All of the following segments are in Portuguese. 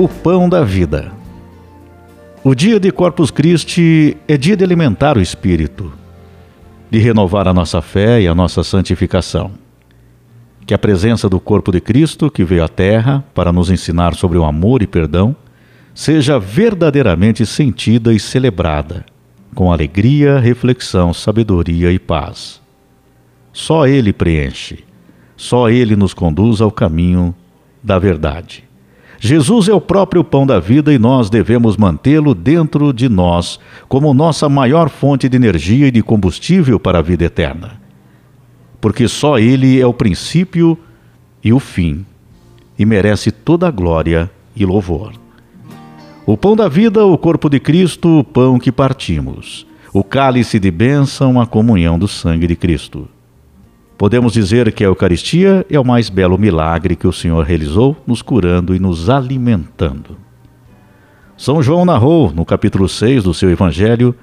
O pão da vida. O dia de Corpus Christi é dia de alimentar o espírito, de renovar a nossa fé e a nossa santificação. Que a presença do corpo de Cristo, que veio à Terra para nos ensinar sobre o amor e perdão, seja verdadeiramente sentida e celebrada, com alegria, reflexão, sabedoria e paz. Só Ele preenche, só Ele nos conduz ao caminho da verdade. Jesus é o próprio pão da vida e nós devemos mantê-lo dentro de nós como nossa maior fonte de energia e de combustível para a vida eterna. Porque só Ele é o princípio e o fim, e merece toda a glória e louvor. O pão da vida, o corpo de Cristo, o pão que partimos. O cálice de bênção, a comunhão do sangue de Cristo. Podemos dizer que a Eucaristia é o mais belo milagre que o Senhor realizou, nos curando e nos alimentando. São João narrou, no capítulo 6 do seu Evangelho,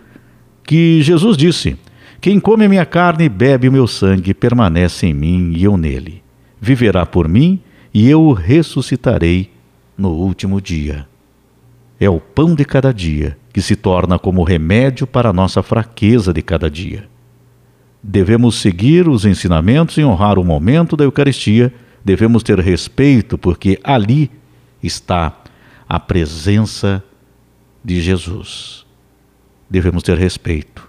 que Jesus disse: Quem come a minha carne e bebe o meu sangue permanece em mim e eu nele. Viverá por mim e eu o ressuscitarei no último dia é o pão de cada dia, que se torna como remédio para a nossa fraqueza de cada dia. Devemos seguir os ensinamentos e honrar o momento da Eucaristia, devemos ter respeito, porque ali está a presença de Jesus. Devemos ter respeito.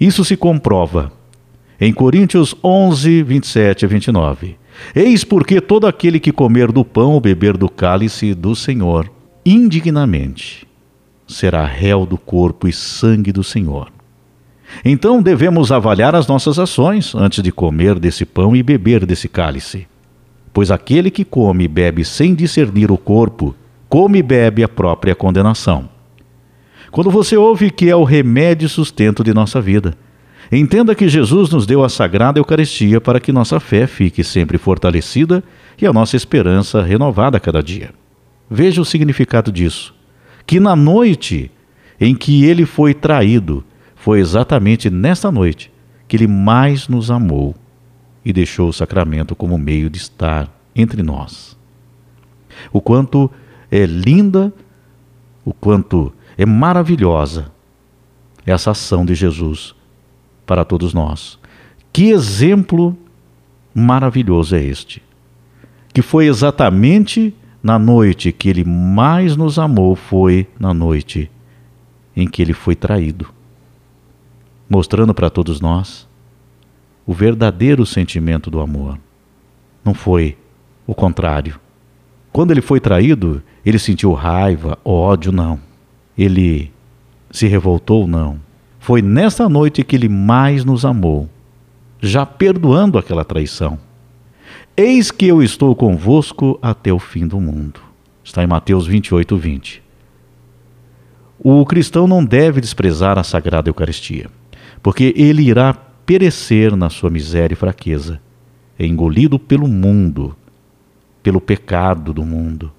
Isso se comprova em Coríntios 11, 27 a 29. Eis porque todo aquele que comer do pão ou beber do cálice do Senhor indignamente, será réu do corpo e sangue do Senhor. Então devemos avaliar as nossas ações antes de comer desse pão e beber desse cálice. Pois aquele que come e bebe sem discernir o corpo, come e bebe a própria condenação. Quando você ouve que é o remédio e sustento de nossa vida, entenda que Jesus nos deu a sagrada Eucaristia para que nossa fé fique sempre fortalecida e a nossa esperança renovada a cada dia. Veja o significado disso. Que na noite em que ele foi traído, foi exatamente nessa noite que ele mais nos amou e deixou o sacramento como meio de estar entre nós. O quanto é linda, o quanto é maravilhosa essa ação de Jesus para todos nós. Que exemplo maravilhoso é este! Que foi exatamente na noite que ele mais nos amou foi na noite em que ele foi traído, mostrando para todos nós o verdadeiro sentimento do amor. Não foi o contrário. Quando ele foi traído, ele sentiu raiva, ódio, não. Ele se revoltou, não. Foi nessa noite que ele mais nos amou, já perdoando aquela traição. Eis que eu estou convosco até o fim do mundo. Está em Mateus 28, 20. O cristão não deve desprezar a Sagrada Eucaristia, porque ele irá perecer na sua miséria e fraqueza, engolido pelo mundo, pelo pecado do mundo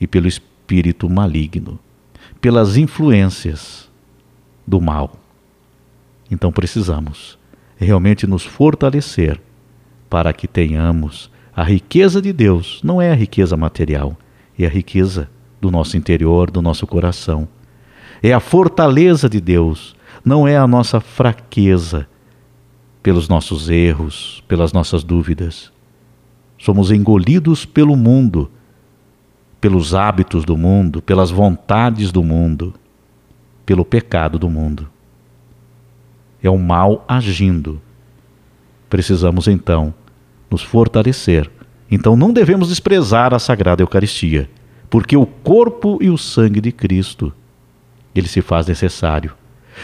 e pelo espírito maligno, pelas influências do mal. Então precisamos realmente nos fortalecer para que tenhamos a riqueza de Deus, não é a riqueza material, é a riqueza do nosso interior, do nosso coração. É a fortaleza de Deus, não é a nossa fraqueza pelos nossos erros, pelas nossas dúvidas. Somos engolidos pelo mundo, pelos hábitos do mundo, pelas vontades do mundo, pelo pecado do mundo. É o mal agindo. Precisamos então nos fortalecer. Então não devemos desprezar a Sagrada Eucaristia, porque o corpo e o sangue de Cristo, ele se faz necessário.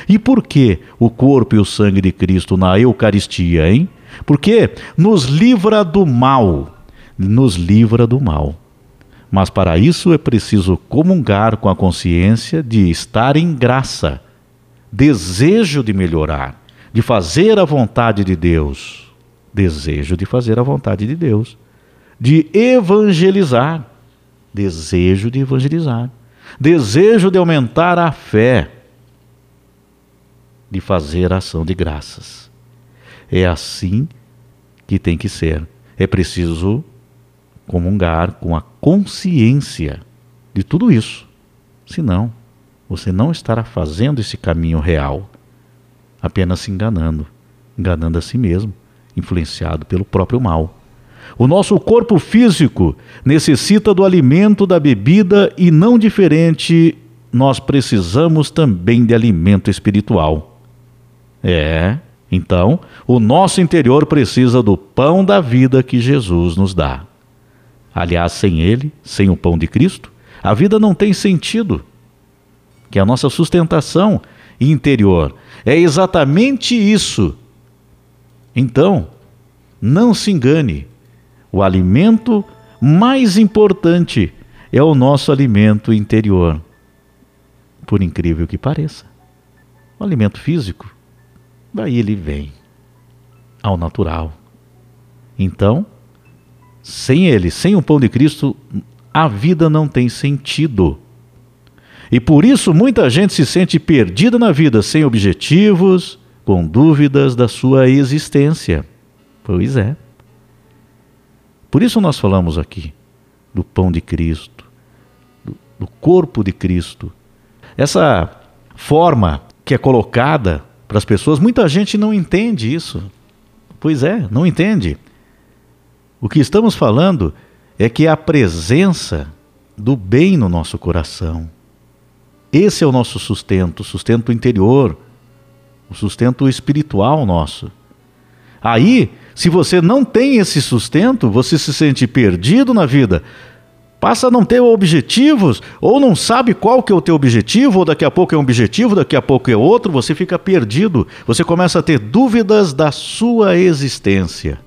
E por que o corpo e o sangue de Cristo na Eucaristia, hein? Porque nos livra do mal, nos livra do mal. Mas para isso é preciso comungar com a consciência de estar em graça, desejo de melhorar, de fazer a vontade de Deus desejo de fazer a vontade de Deus, de evangelizar, desejo de evangelizar, desejo de aumentar a fé, de fazer a ação de graças. É assim que tem que ser. É preciso comungar com a consciência de tudo isso. Senão, você não estará fazendo esse caminho real, apenas se enganando, enganando a si mesmo, influenciado pelo próprio mal. O nosso corpo físico necessita do alimento, da bebida e não diferente, nós precisamos também de alimento espiritual. É, então, o nosso interior precisa do pão da vida que Jesus nos dá. Aliás, sem ele, sem o pão de Cristo, a vida não tem sentido. Que a nossa sustentação interior é exatamente isso. Então, não se engane, o alimento mais importante é o nosso alimento interior. Por incrível que pareça. O alimento físico, daí ele vem ao natural. Então, sem ele, sem o pão de Cristo, a vida não tem sentido. E por isso muita gente se sente perdida na vida, sem objetivos, com dúvidas da sua existência. Pois é. Por isso nós falamos aqui do pão de Cristo, do, do corpo de Cristo. Essa forma que é colocada para as pessoas, muita gente não entende isso. Pois é, não entende. O que estamos falando é que a presença do bem no nosso coração. Esse é o nosso sustento, o sustento interior, o sustento espiritual nosso. Aí se você não tem esse sustento, você se sente perdido na vida, passa a não ter objetivos, ou não sabe qual que é o teu objetivo, ou daqui a pouco é um objetivo, daqui a pouco é outro, você fica perdido, você começa a ter dúvidas da sua existência.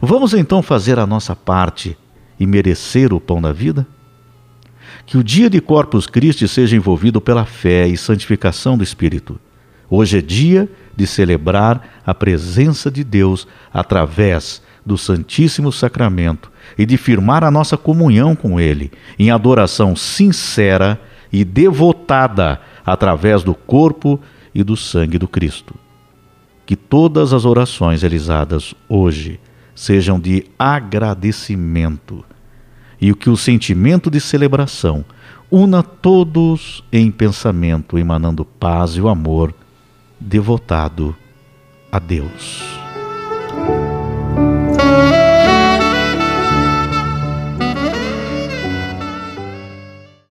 Vamos então fazer a nossa parte e merecer o pão da vida? Que o dia de Corpus Christi seja envolvido pela fé e santificação do Espírito. Hoje é dia de celebrar a presença de Deus através do Santíssimo Sacramento e de firmar a nossa comunhão com Ele em adoração sincera e devotada através do corpo e do sangue do Cristo. Que todas as orações realizadas hoje sejam de agradecimento e que o sentimento de celebração una todos em pensamento, emanando paz e o amor devotado a Deus.